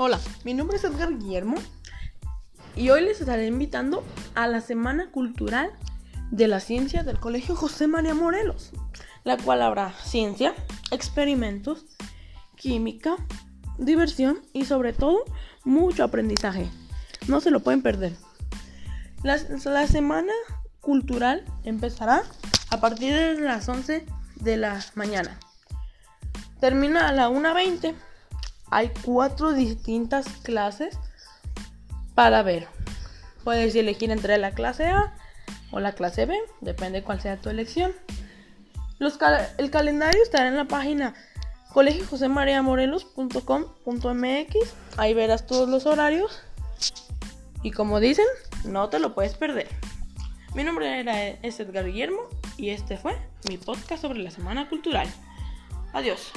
Hola, mi nombre es Edgar Guillermo y hoy les estaré invitando a la Semana Cultural de la Ciencia del Colegio José María Morelos, la cual habrá ciencia, experimentos, química, diversión y sobre todo mucho aprendizaje. No se lo pueden perder. La, Semana Cultural empezará a partir de las 11 de la mañana. Termina a la 1.20 hay cuatro distintas clases para ver. Puedes elegir entre la clase A o la clase B, depende cuál sea tu elección. el calendario estará en la página colegiojosemaria.morelos.com.mx. Ahí verás todos los horarios. Y como dicen, no te lo puedes perder. Mi nombre era, es Edgar Guillermo y este fue mi podcast sobre la Semana Cultural. Adiós.